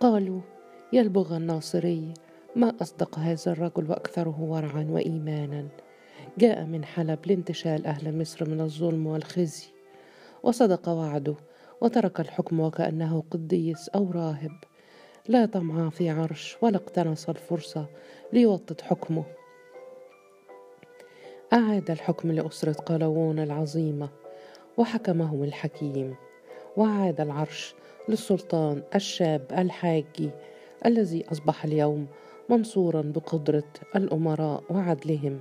قالوا يا البغى الناصري ما أصدق هذا الرجل وأكثره ورعا وإيمانا. جاء من حلب لانتشال أهل مصر من الظلم والخزي وصدق وعده وترك الحكم وكأنه قديس أو راهب. لا طمع في عرش ولا اقتنص الفرصة ليوطد حكمه. أعاد الحكم لأسرة قلاوون العظيمة وحكمهم الحكيم. وعاد العرش للسلطان الشاب الحاجي الذي أصبح اليوم منصورا بقدرة الأمراء وعدلهم.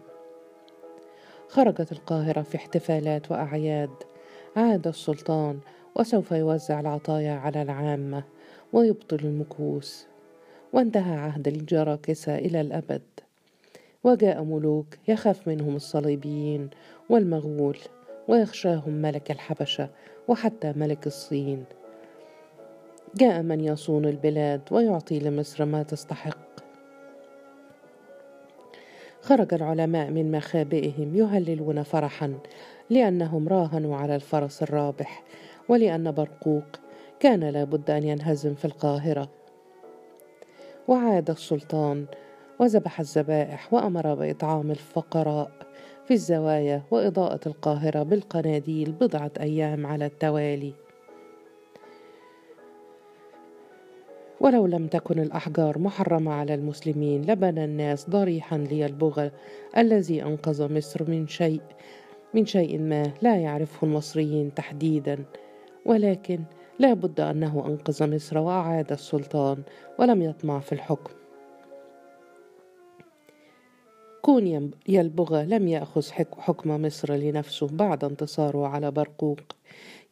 خرجت القاهرة في احتفالات وأعياد. عاد السلطان وسوف يوزع العطايا على العامة ويبطل المكوس. وانتهى عهد الجراكسة إلى الأبد. وجاء ملوك يخاف منهم الصليبيين والمغول ويخشاهم ملك الحبشة وحتى ملك الصين. جاء من يصون البلاد ويعطي لمصر ما تستحق. خرج العلماء من مخابئهم يهللون فرحا لأنهم راهنوا على الفرس الرابح ولأن برقوق كان لابد أن ينهزم في القاهرة. وعاد السلطان وذبح الذبائح وأمر بإطعام الفقراء في الزوايا وإضاءة القاهرة بالقناديل بضعة أيام على التوالي. ولو لم تكن الأحجار محرمة على المسلمين لبنى الناس ضريحا ليلبغ الذي أنقذ مصر من شيء من شيء ما لا يعرفه المصريين تحديدا. ولكن لا بد أنه أنقذ مصر وأعاد السلطان ولم يطمع في الحكم. كون يلبغ لم يأخذ حكم مصر لنفسه بعد انتصاره على برقوق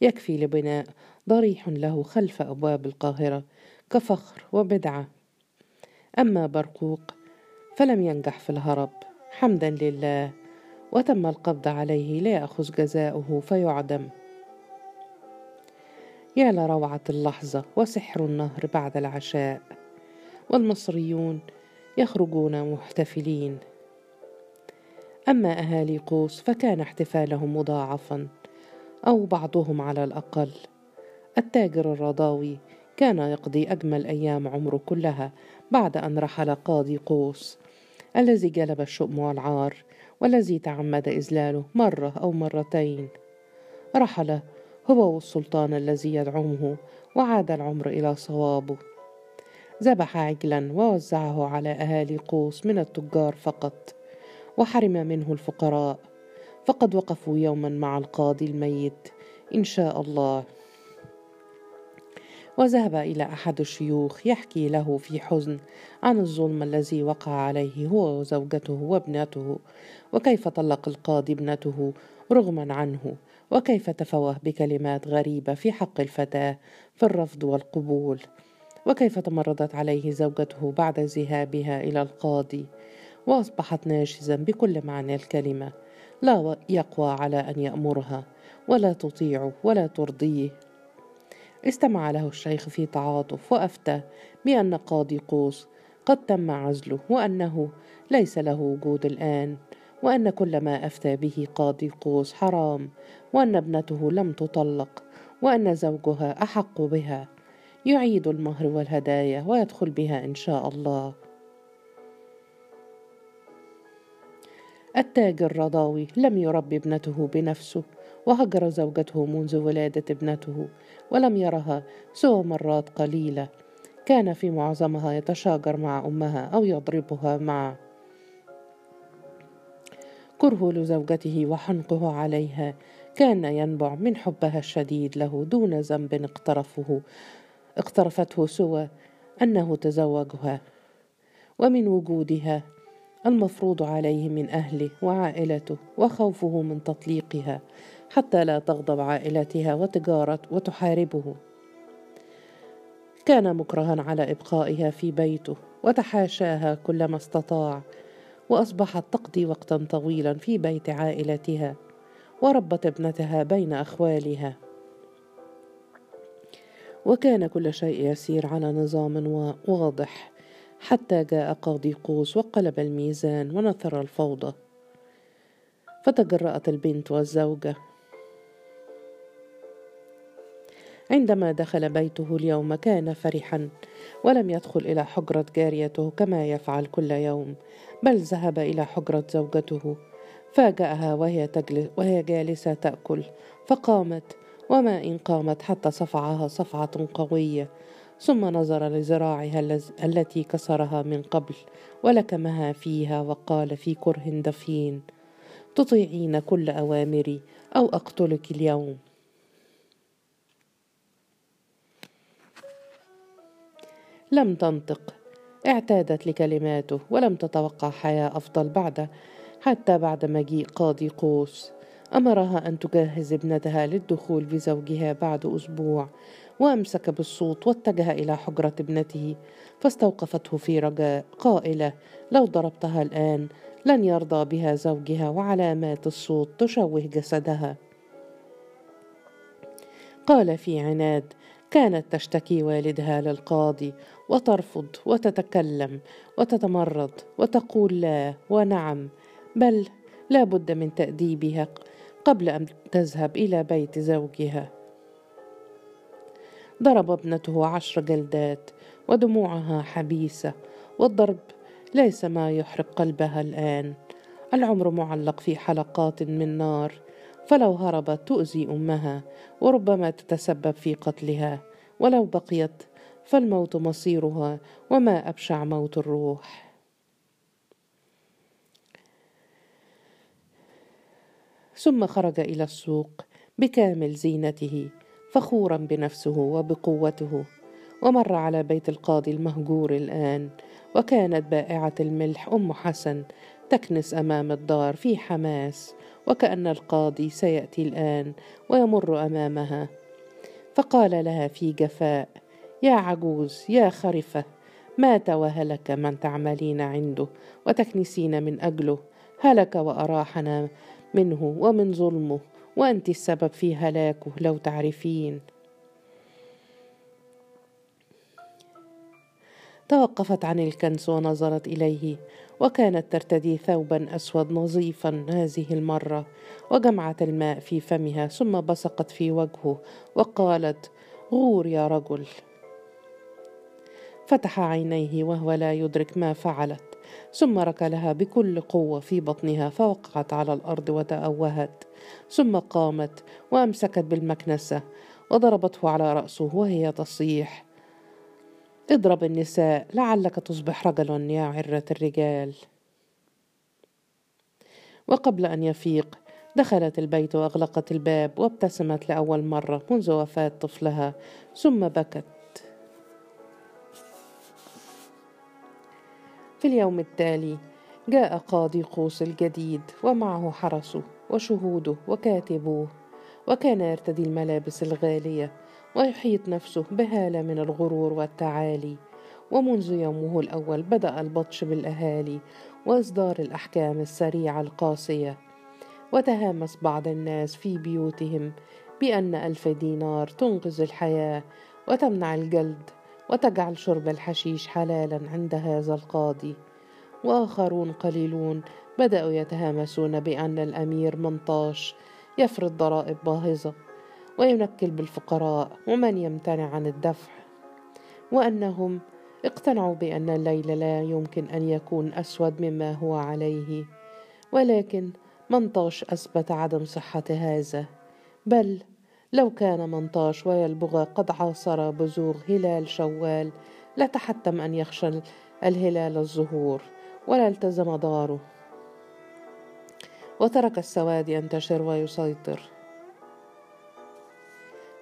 يكفي لبناء ضريح له خلف أبواب القاهرة. كفخر وبدعة. أما برقوق فلم ينجح في الهرب حمدا لله. وتم القبض عليه ليأخذ جزاؤه فيعدم. يا لروعة اللحظة وسحر النهر بعد العشاء. والمصريون يخرجون محتفلين. أما أهالي قوس فكان احتفالهم مضاعفا أو بعضهم على الأقل. التاجر الرضاوي كان يقضي أجمل أيام عمره كلها بعد أن رحل قاضي قوس الذي جلب الشؤم والعار والذي تعمد إذلاله مرة أو مرتين. رحل هو والسلطان الذي يدعمه وعاد العمر إلى صوابه. ذبح عجلا ووزعه على أهالي قوس من التجار فقط وحرم منه الفقراء. فقد وقفوا يوما مع القاضي الميت إن شاء الله. وذهب إلى أحد الشيوخ يحكي له في حزن عن الظلم الذي وقع عليه هو وزوجته وابنته وكيف طلق القاضي ابنته رغما عنه وكيف تفوه بكلمات غريبة في حق الفتاة في الرفض والقبول وكيف تمردت عليه زوجته بعد ذهابها إلى القاضي وأصبحت ناشزا بكل معنى الكلمة لا يقوى على أن يأمرها ولا تطيعه ولا ترضيه. استمع له الشيخ في تعاطف وأفتى بأن قاضي قوس قد تم عزله وأنه ليس له وجود الآن وأن كل ما أفتى به قاضي قوس حرام وأن ابنته لم تطلق وأن زوجها أحق بها. يعيد المهر والهدايا ويدخل بها إن شاء الله. التاجر الرضاوي لم يربي ابنته بنفسه وهجر زوجته منذ ولادة ابنته. ولم يرها سوى مرات قليلة. كان في معظمها يتشاجر مع أمها أو يضربها معه كره لزوجته وحنقه عليها. كان ينبع من حبها الشديد له دون ذنب اقترفه اقترفته سوى أنه تزوجها. ومن وجودها المفروض عليه من أهله وعائلته وخوفه من تطليقها. حتى لا تغضب عائلتها وتجارت وتحاربه. كان مكرها على إبقائها في بيته وتحاشاها كلما استطاع وأصبحت تقضي وقتا طويلا في بيت عائلتها وربت ابنتها بين أخوالها. وكان كل شيء يسير على نظام واضح حتى جاء قاضي قوس وقلب الميزان ونثر الفوضى. فتجرأت البنت والزوجة عندما دخل بيته اليوم كان فرحا ولم يدخل إلى حجرة جاريته كما يفعل كل يوم بل ذهب إلى حجرة زوجته فاجأها وهي, تجلس وهي جالسة تأكل فقامت وما إن قامت حتى صفعها صفعة قوية ثم نظر لذراعها التي كسرها من قبل ولكمها فيها وقال في كره دفين تطيعين كل أوامري أو أقتلك اليوم. لم تنطق. اعتادت لكلماته ولم تتوقع حياة أفضل بعد حتى بعد مجيء قاضي قوس. أمرها أن تجهز ابنتها للدخول بزوجها بعد أسبوع وأمسك بالصوت واتجه إلى حجرة ابنته فاستوقفته في رجاء قائلة لو ضربتها الآن لن يرضى بها زوجها وعلامات الصوت تشوه جسدها. قال في عناد كانت تشتكي والدها للقاضي وترفض وتتكلم وتتمرد وتقول لا ونعم بل لا بد من تأديبها قبل أن تذهب إلى بيت زوجها. ضرب ابنته عشر جلدات ودموعها حبيسة والضرب ليس ما يحرق قلبها الآن. العمر معلق في حلقات من نار فلو هربت تؤذي أمها وربما تتسبب في قتلها. ولو بقيت فالموت مصيرها وما أبشع موت الروح. ثم خرج إلى السوق بكامل زينته فخورا بنفسه وبقوته ومر على بيت القاضي المهجور الآن وكانت بائعة الملح أم حسن تكنس أمام الدار في حماس وكأن القاضي سيأتي الآن ويمر أمامها. فقال لها في جفاء يا عجوز يا خرفة مات وهلك من تعملين عنده وتكنسين من أجله. هلك وأراحنا منه ومن ظلمه وأنت السبب في هلاكه لو تعرفين. توقفت عن الكنس ونظرت إليه. وكانت ترتدي ثوبا أسود نظيفا هذه المرة وجمعت الماء في فمها ثم بصقت في وجهه وقالت غور يا رجل. فتح عينيه وهو لا يدرك ما فعلت ثم ركلها بكل قوة في بطنها فوقعت على الأرض وتأوهت ثم قامت وأمسكت بالمكنسة وضربته على رأسه وهي تصيح. اضرب النساء لعلك تصبح رجلا يا عرة الرجال. وقبل أن يفيق دخلت البيت وأغلقت الباب وابتسمت لأول مرة منذ وفاة طفلها ثم بكت. في اليوم التالي جاء قاضي قوس الجديد ومعه حرسه وشهوده وكاتبوه وكان يرتدي الملابس الغالية ويحيط نفسه بهالة من الغرور والتعالي. ومنذ يومه الأول بدأ البطش بالأهالي وإصدار الأحكام السريعة القاسية. وتهامس بعض الناس في بيوتهم بأن ألف دينار تنقذ الحياة وتمنع الجلد وتجعل شرب الحشيش حلالا عند هذا القاضي. وآخرون قليلون بدأوا يتهامسون بأن الأمير منطاش يفرض ضرائب باهظة. وينكل بالفقراء ومن يمتنع عن الدفع وأنهم اقتنعوا بأن الليل لا يمكن أن يكون أسود مما هو عليه ولكن منطاش أثبت عدم صحة هذا. بل لو كان منطاش ويلبغى قد عاصر بزوغ هلال شوال لتحتم أن يخشى الهلال الظهور ولا التزم داره. وترك السواد ينتشر ويسيطر.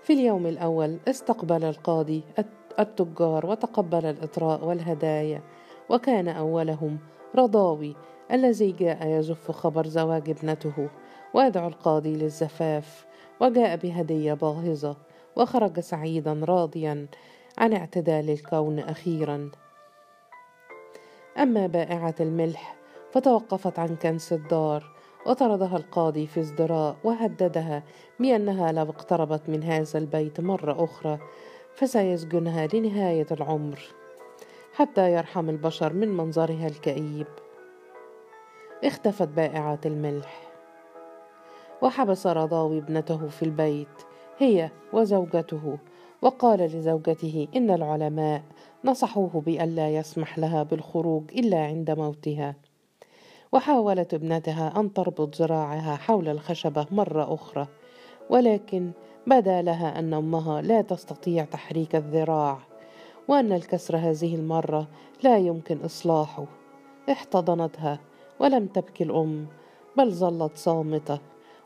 في اليوم الأول استقبل القاضي التجار وتقبل الإطراء والهدايا وكان أولهم رضاوي الذي جاء يزف خبر زواج ابنته. ويدعو القاضي للزفاف وجاء بهدية باهظة وخرج سعيدا راضيا عن اعتدال الكون أخيرا. أما بائعة الملح فتوقفت عن كنس الدار وطردها القاضي في ازدراء وهددها بأنها لو اقتربت من هذا البيت مرة أخرى فسيسجنها لنهاية العمر حتى يرحم البشر من منظرها الكئيب. اختفت بائعة الملح. وحبس رضاوي ابنته في البيت هي وزوجته وقال لزوجته إن العلماء نصحوه بألا يسمح لها بالخروج إلا عند موتها. وحاولت ابنتها أن تربط ذراعها حول الخشبة مرة أخرى ولكن بدا لها أن أمها لا تستطيع تحريك الذراع وأن الكسر هذه المرة لا يمكن إصلاحه. احتضنتها ولم تبكي الأم بل ظلت صامتة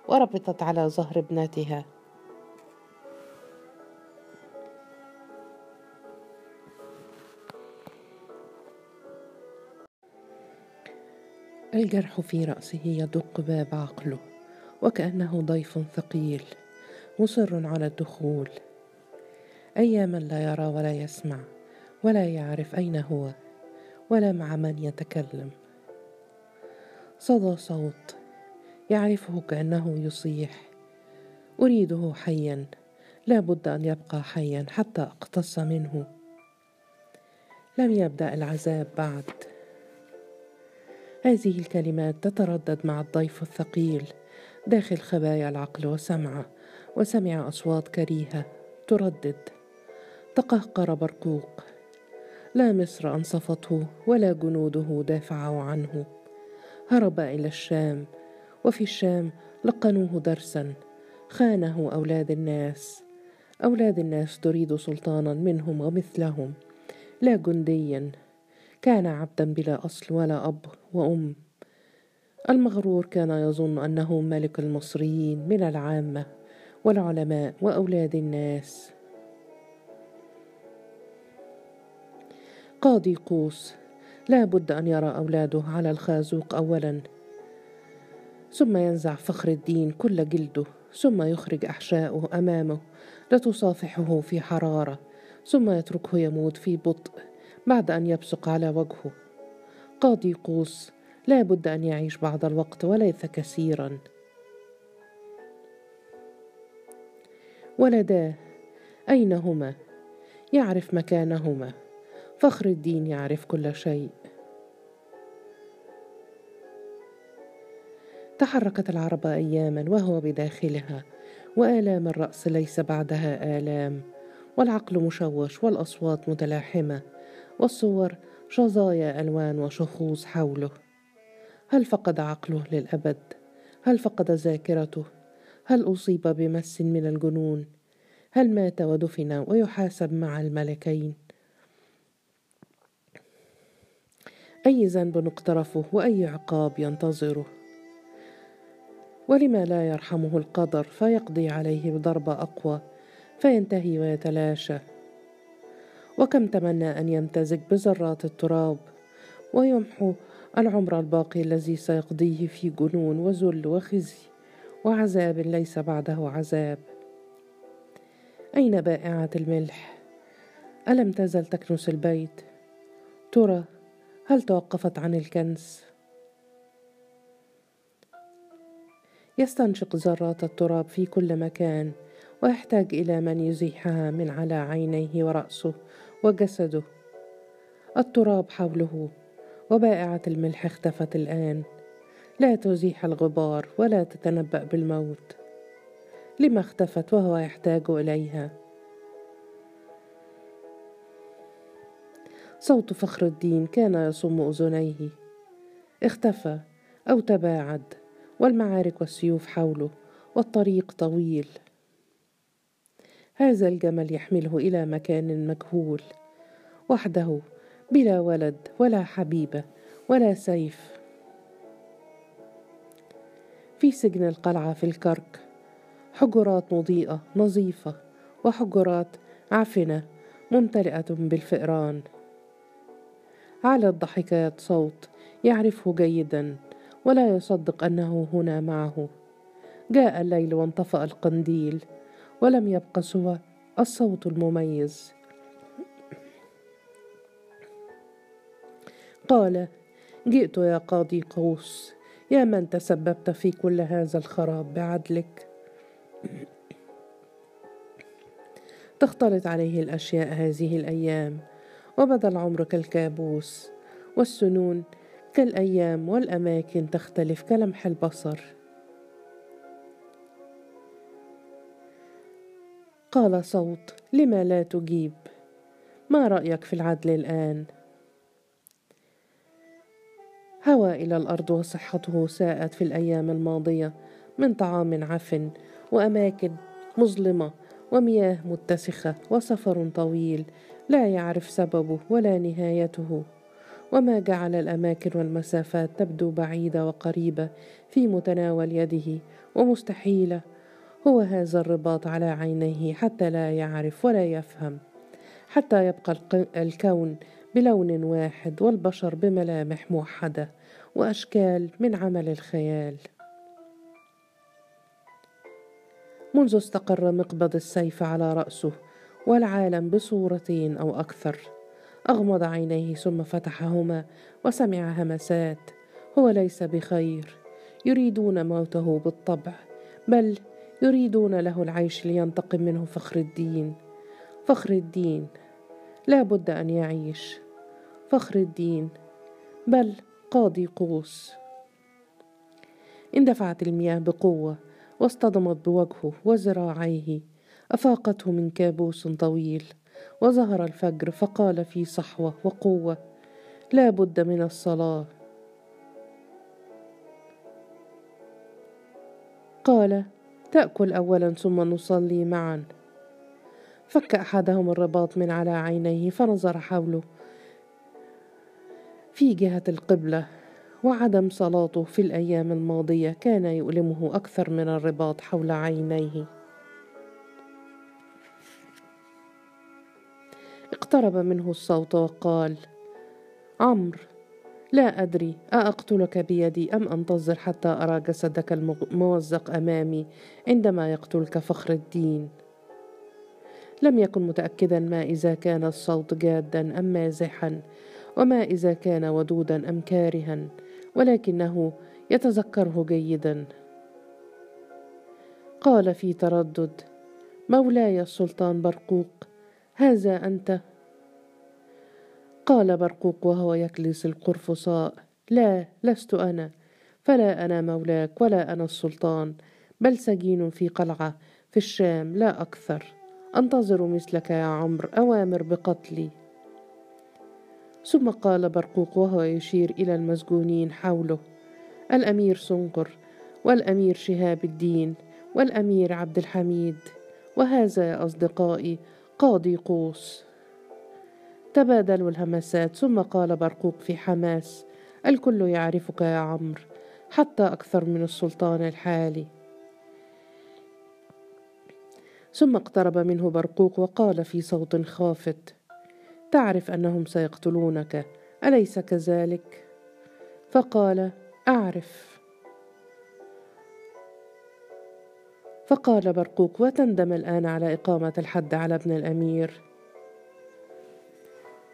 وربطت على ظهر ابنتها. الجرح في رأسه يدق باب عقله وكأنه ضيف ثقيل مصر على الدخول. أياما لا يرى ولا يسمع ولا يعرف أين هو ولا مع من يتكلم. صدى صوت يعرفه كأنه يصيح. أريده حيا لا بد أن يبقى حيا حتى أقتص منه. لم يبدأ العذاب بعد. هذه الكلمات تتردد مع الضيف الثقيل. داخل خبايا العقل وسمعه وسمع أصوات كريهة تردد. تقهقر برقوق. لا مصر أنصفته ولا جنوده دافعوا عنه. هرب إلى الشام وفي الشام لقنوه درسا. خانه أولاد الناس. أولاد الناس تريد سلطانا منهم ومثلهم. لا جنديا. كان عبدا بلا أصل ولا أب وأم. المغرور كان يظن أنه ملك المصريين من العامة والعلماء وأولاد الناس. قاضي قوس لا بد أن يرى أولاده على الخازوق أولا. ثم ينزع فخر الدين كل جلده ثم يخرج أحشاؤه أمامه لتصافحه في حرارة ثم يتركه يموت في بطء. بعد أن يبصق على وجهه. قاضي قوس لا بد أن يعيش بعض الوقت وليس كثيرا. ولداه أين هما؟ يعرف مكانهما. فخر الدين يعرف كل شيء. تحركت العرب أياما وهو بداخلها وآلام الرأس ليس بعدها آلام والعقل مشوش والأصوات متلاحمة. والصور شظايا ألوان وشخوص حوله هل فقد عقله للأبد؟ هل فقد ذاكرته؟ هل أصيب بمس من الجنون؟ هل مات ودفن ويحاسب مع الملكين؟ أي ذنب اقترفه وأي عقاب ينتظره؟ ولما لا يرحمه القدر فيقضي عليه بضربة أقوى فينتهي ويتلاشى وكم تمنى أن يمتزج بذرات التراب ويمحو العمر الباقي الذي سيقضيه في جنون وذل وخزي وعذاب ليس بعده عذاب أين بائعة الملح؟ ألم تزل تكنس البيت؟ ترى هل توقفت عن الكنس؟ يستنشق ذرات التراب في كل مكان ويحتاج إلى من يزيحها من على عينيه ورأسه وجسده. التراب حوله وبائعة الملح اختفت الآن. لا تزيح الغبار ولا تتنبأ بالموت. لما اختفت وهو يحتاج إليها. صوت فخر الدين كان يصم أذنيه. اختفى أو تباعد والمعارك والسيوف حوله والطريق طويل. هذا الجمل يحمله إلى مكان مجهول وحده بلا ولد ولا حبيبة ولا سيف. في سجن القلعة في الكرك حجرات مضيئة نظيفة وحجرات عفنة ممتلئة بالفئران. على الضحكات صوت يعرفه جيدا ولا يصدق أنه هنا معه. جاء الليل وانطفأ القنديل ولم يبق سوى الصوت المميز. قال جئت يا قاضي قوس يا من تسببت في كل هذا الخراب بعدلك؟ تختلط عليه الأشياء هذه الأيام وبدا العمر كالكابوس والسنون كالأيام والأماكن تختلف كلمح البصر. قال صوت لما لا تجيب؟ ما رأيك في العدل الآن؟ هوى إلى الأرض وصحته ساءت في الأيام الماضية من طعام عفن وأماكن مظلمة ومياه متسخة وسفر طويل لا يعرف سببه ولا نهايته. وما جعل الأماكن والمسافات تبدو بعيدة وقريبة في متناول يده ومستحيلة هو هذا الرباط على عينيه حتى لا يعرف ولا يفهم حتى يبقى الكون بلون واحد والبشر بملامح موحدة وأشكال من عمل الخيال. منذ استقر مقبض السيف على رأسه والعالم بصورتين أو أكثر أغمض عينيه ثم فتحهما وسمع همسات هو ليس بخير يريدون موته بالطبع بل يريدون له العيش لينتقم منه فخر الدين. فخر الدين لا بد أن يعيش. فخر الدين بل قاضي قوس. اندفعت المياه بقوة واصطدمت بوجهه وذراعيه أفاقته من كابوس طويل. وظهر الفجر فقال في صحوة وقوة لا بد من الصلاة. قال تأكل اولا ثم نصلي معا. فك أحدهم الرباط من على عينيه فنظر حوله. في جهة القبلة وعدم صلاته في الأيام الماضية كان يؤلمه أكثر من الرباط حول عينيه. اقترب منه الصوت وقال عمرو لا أدري أأقتلك بيدي أم أنتظر حتى أرى جسدك الممزق أمامي عندما يقتلك فخر الدين. لم يكن متأكدا ما إذا كان الصوت جادا أم مازحا وما إذا كان ودودا أم كارها ولكنه يتذكره جيدا. قال في تردد مولاي السلطان برقوق هذا أنت؟ قال برقوق وهو يكلس القرفصاء لا لست أنا فلا أنا مولاك ولا أنا السلطان بل سجين في قلعة في الشام لا أكثر أنتظر مثلك يا عمرو أوامر بقتلي. ثم قال برقوق وهو يشير إلى المسجونين حوله الأمير سنقر والأمير شهاب الدين والأمير عبد الحميد وهذا يا أصدقائي قاضي قوس. تبادلوا الهمسات ثم قال برقوق في حماس الكل يعرفك يا عمرو حتى أكثر من السلطان الحالي. ثم اقترب منه برقوق وقال في صوت خافت تعرف أنهم سيقتلونك أليس كذلك؟ فقال أعرف. فقال برقوق وتندم الآن على إقامة الحد على ابن الأمير.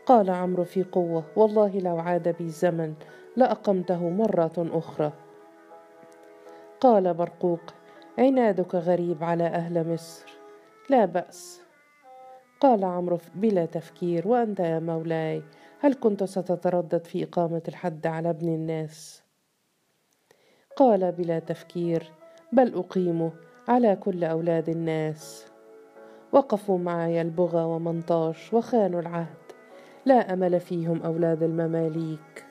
قال عمرو في قوة والله لو عاد بي الزمن لأقمته مرة أخرى. قال برقوق عنادك غريب على أهل مصر. لا بأس. قال عمرو بلا تفكير وأنت يا مولاي هل كنت ستتردد في إقامة الحد على ابن الناس؟ قال بلا تفكير بل أقيمه على كل أولاد الناس. وقفوا معي البغى ومنطاش وخانوا العهد. لا أمل فيهم أولاد المماليك.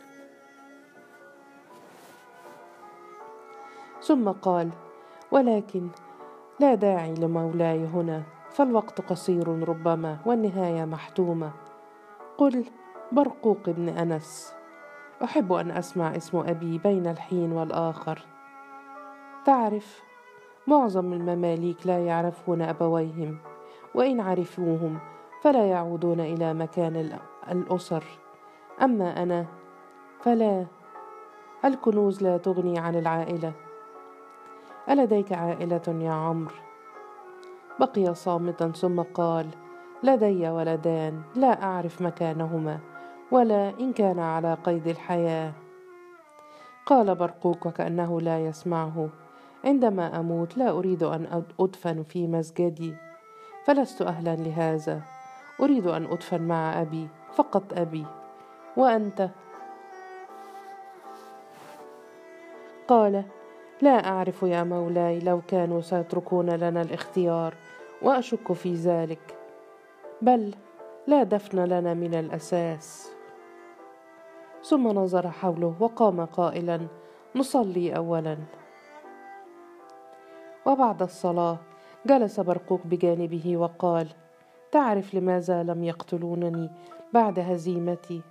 ثم قال ولكن لا داعي لمولاي هنا فالوقت قصير ربما والنهاية محتومة. قل برقوق بن أنس أحب أن أسمع اسم أبي بين الحين والآخر. تعرف معظم المماليك لا يعرفون أبويهم وإن عرفوهم فلا يعودون إلى مكان الأسر. أما أنا فلا الكنوز لا تغني عن العائلة. ألديك عائلة يا عمرو؟ بقي صامتا ثم قال لدي ولدان لا أعرف مكانهما ولا إن كان على قيد الحياة. قال برقوق وكانه لا يسمعه عندما أموت لا أريد أن أدفن في مسجدي فلست أهلا لهذا أريد أن أدفن مع أبي. فقط أبي. وأنت؟ قال لا أعرف يا مولاي لو كانوا سيتركون لنا الاختيار وأشك في ذلك. بل لا دفن لنا من الأساس. ثم نظر حوله وقام قائلا نصلي أولا. وبعد الصلاة جلس برقوق بجانبه وقال تعرف لماذا لم يقتلونني؟ بعد هزيمتي.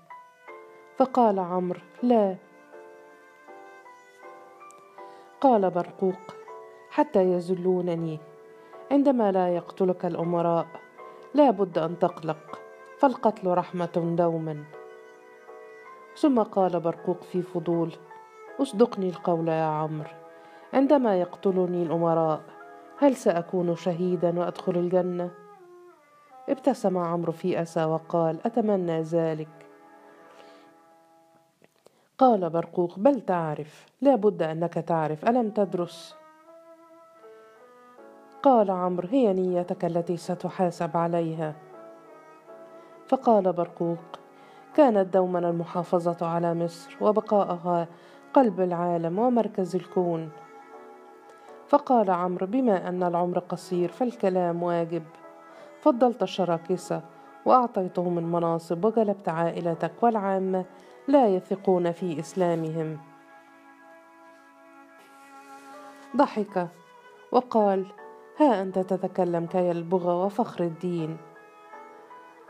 فقال عمرو لا. قال برقوق حتى يذلونني عندما لا يقتلك الأمراء لا بد أن تقلق. فالقتل رحمة دوما. ثم قال برقوق في فضول أصدقني القول يا عمرو. عندما يقتلني الأمراء هل سأكون شهيدا وأدخل الجنة؟ ابتسم عمرو في أسى وقال أتمنى ذلك. قال برقوق بل تعرف لا بد أنك تعرف ألم تدرس؟ قال عمرو هي نيتك التي ستحاسب عليها. فقال برقوق كانت دوما المحافظة على مصر وبقاءها قلب العالم ومركز الكون. فقال عمرو بما أن العمر قصير فالكلام واجب. فضلت الشراكسه وأعطيتهم المناصب وجلبت عائلتك والعامه لا يثقون في إسلامهم. ضحك وقال ها أنت تتكلم كي البغى وفخر الدين.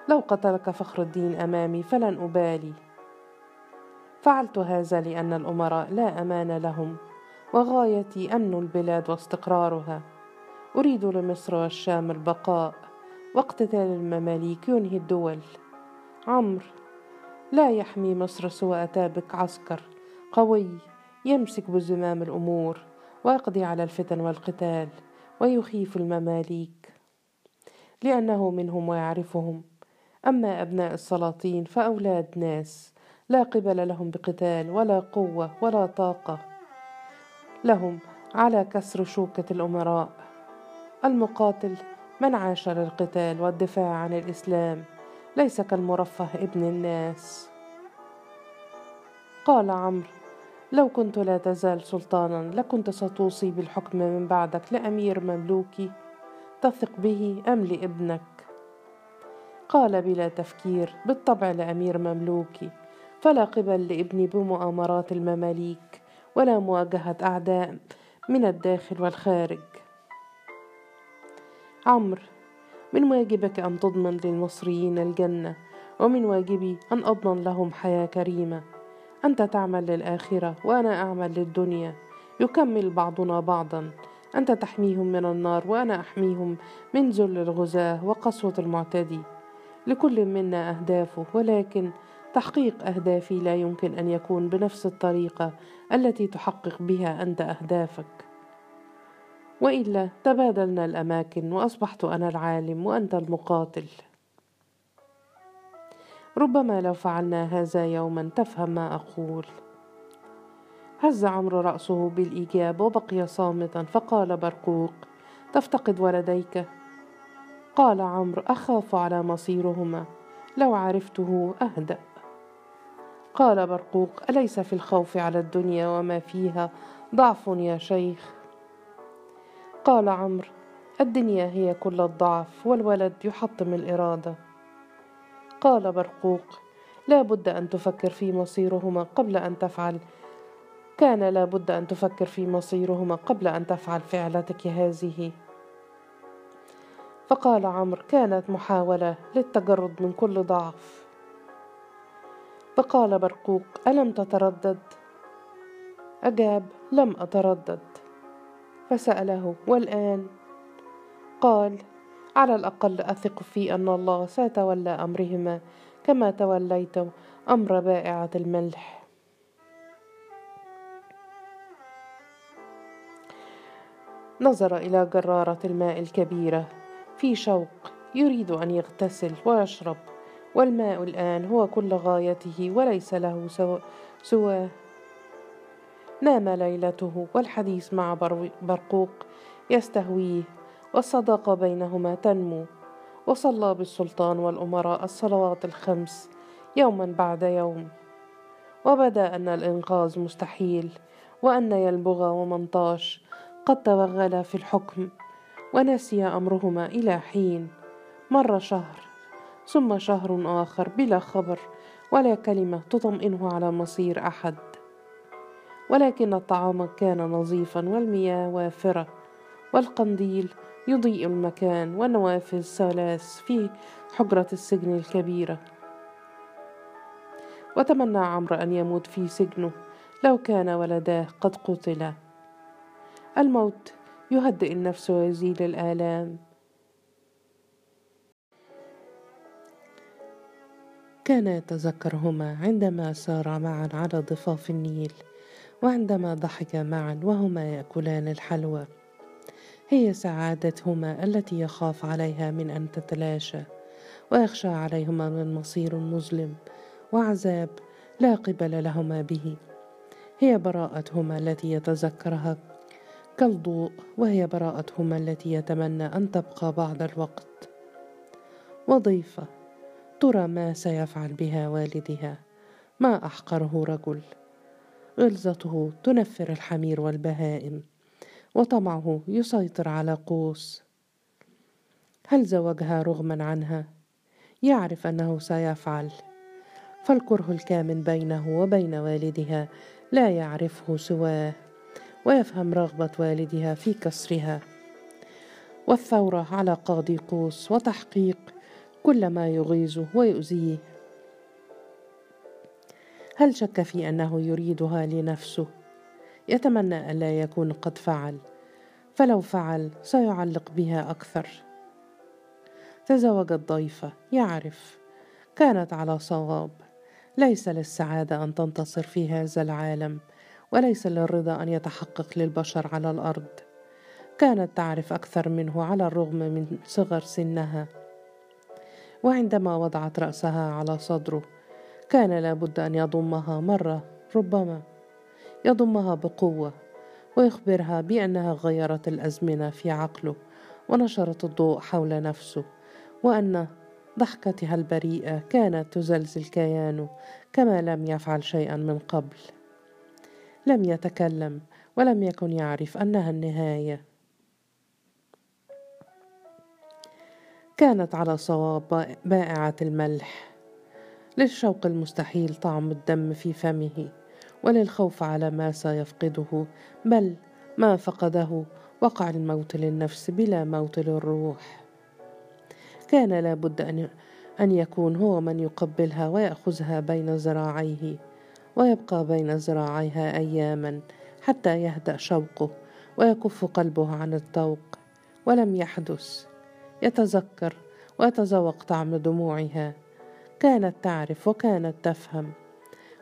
لو قتلك فخر الدين أمامي فلن أبالي. فعلت هذا لأن الأمراء لا أمان لهم وغايتي امن البلاد واستقرارها. أريد لمصر والشام البقاء. واقتتال المماليك ينهي الدول. عمرو لا يحمي مصر سوى أتابك عسكر. قوي يمسك بزمام الأمور ويقضي على الفتن والقتال ويخيف المماليك. لأنه منهم ويعرفهم. أما أبناء السلاطين فأولاد ناس لا قبل لهم بقتال ولا قوة ولا طاقة. لهم على كسر شوكة الأمراء. المقاتل من عاش للقتال والدفاع عن الإسلام؟ ليس كالمرفه ابن الناس. قال عمرو لو كنت لا تزال سلطانا لكنت ستوصي بالحكم من بعدك لأمير مملوكي. تثق به أم لابنك؟ قال بلا تفكير بالطبع لأمير مملوكي. فلا قبل لابني بمؤامرات المماليك ولا مواجهة أعداء من الداخل والخارج. عمرو من واجبك أن تضمن للمصريين الجنة ومن واجبي أن أضمن لهم حياة كريمة. أنت تعمل للآخرة وأنا أعمل للدنيا. يكمل بعضنا بعضا. أنت تحميهم من النار وأنا أحميهم من ذل الغزاة وقسوة المعتدي. لكل منا أهدافه ولكن تحقيق أهدافي لا يمكن أن يكون بنفس الطريقة التي تحقق بها أنت أهدافك. وإلا تبادلنا الأماكن وأصبحت أنا العالم وأنت المقاتل. ربما لو فعلنا هذا يوما تفهم ما أقول. هز عمرو رأسه بالإيجاب وبقي صامتا فقال برقوق تفتقد ولديك. قال عمرو أخاف على مصيرهما لو عرفته أهدأ. قال برقوق أليس في الخوف على الدنيا وما فيها؟ ضعف يا شيخ. قال عمرو الدنيا هي كل الضعف والولد يحطم الإرادة. قال برقوق لا بد أن تفكر في مصيرهما قبل أن تفعل. كان لا بد أن تفكر في مصيرهما قبل أن تفعل فعلتك هذه. فقال عمرو كانت محاولة للتجرد من كل ضعف. فقال برقوق ألم تتردد؟ أجاب لم أتردد. فسأله والآن؟ قال على الأقل أثق في أن الله سيتولى أمرهما كما توليت أمر بائعة الملح. نظر إلى جرارة الماء الكبيرة في شوق يريد أن يغتسل ويشرب والماء الآن هو كل غايته وليس له سواه. نام ليلته والحديث مع برقوق يستهويه والصداقة بينهما تنمو. وصلى بالسلطان والأمراء الصلوات الخمس يوما بعد يوم. وبدأ أن الإنقاذ مستحيل وأن يلبغ ومنطاش. قد توغل في الحكم ونسي أمرهما إلى حين. مر شهر ثم شهر آخر بلا خبر ولا كلمة تطمئنه على مصير أحد. ولكن الطعام كان نظيفا والمياه وافرة والقنديل يضيء المكان والنوافذ ثلاث في حجرة السجن الكبيرة. وتمنى عمرو أن يموت في سجنه لو كان ولداه قد قتلا. الموت يهدئ النفس ويزيل الآلام. كان يتذكرهما عندما سارا معا على ضفاف النيل. وعندما ضحكا معا وهما يأكلان الحلوى. هي سعادتهما التي يخاف عليها من أن تتلاشى ويخشى عليهما من مصير مظلم وعذاب لا قبل لهما به. هي براءتهما التي يتذكرها كالضوء وهي براءتهما التي يتمنى أن تبقى بعض الوقت. وضيفه ترى ما سيفعل بها والدها. ما أحقره رجل. غلظته تنفر الحمير والبهائم وطمعه يسيطر على قوس. هل زوجها رغما عنها؟ يعرف أنه سيفعل. فالكره الكامن بينه وبين والدها لا يعرفه سواه ويفهم رغبة والدها في كسرها. والثورة على قاضي قوس وتحقيق كل ما يغيظه ويؤذيه. هل شك في أنه يريدها لنفسه؟ يتمنى الا يكون قد فعل فلو فعل سيعلق بها أكثر. تزوج الضيفه يعرف كانت على صواب. ليس للسعادة أن تنتصر في هذا العالم وليس للرضا أن يتحقق للبشر على الأرض. كانت تعرف أكثر منه على الرغم من صغر سنها. وعندما وضعت رأسها على صدره كان لابد أن يضمها مرة ربما يضمها بقوة ويخبرها بأنها غيرت الأزمنة في عقله ونشرت الضوء حول نفسه وأن ضحكتها البريئة كانت تزلزل كيانه كما لم يفعل شيئا من قبل. لم يتكلم ولم يكن يعرف أنها النهاية. كانت على صواب بائعة الملح. للشوق المستحيل طعم الدم في فمه وللخوف على ما سيفقده بل ما فقده وقع الموت للنفس بلا موت للروح. كان لابد أن أن يكون هو من يقبلها ويأخذها بين ذراعيه ويبقى بين ذراعيها أياما حتى يهدأ شوقه ويكف قلبه عن الطوق. ولم يحدث يتذكر ويتذوق طعم دموعها. كانت تعرف وكانت تفهم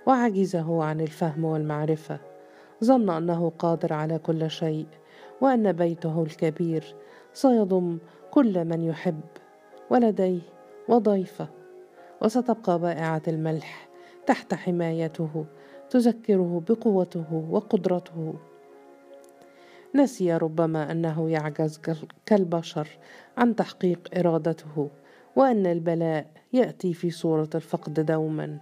وعجزه عن الفهم والمعرفة. ظن أنه قادر على كل شيء وأن بيته الكبير سيضم كل من يحب ولديه وضيفه. وستبقى بائعة الملح تحت حمايته تذكره بقوته وقدرته. نسي ربما أنه يعجز كالبشر عن تحقيق إرادته. وأن البلاء يأتي في صورة الفقد دوما.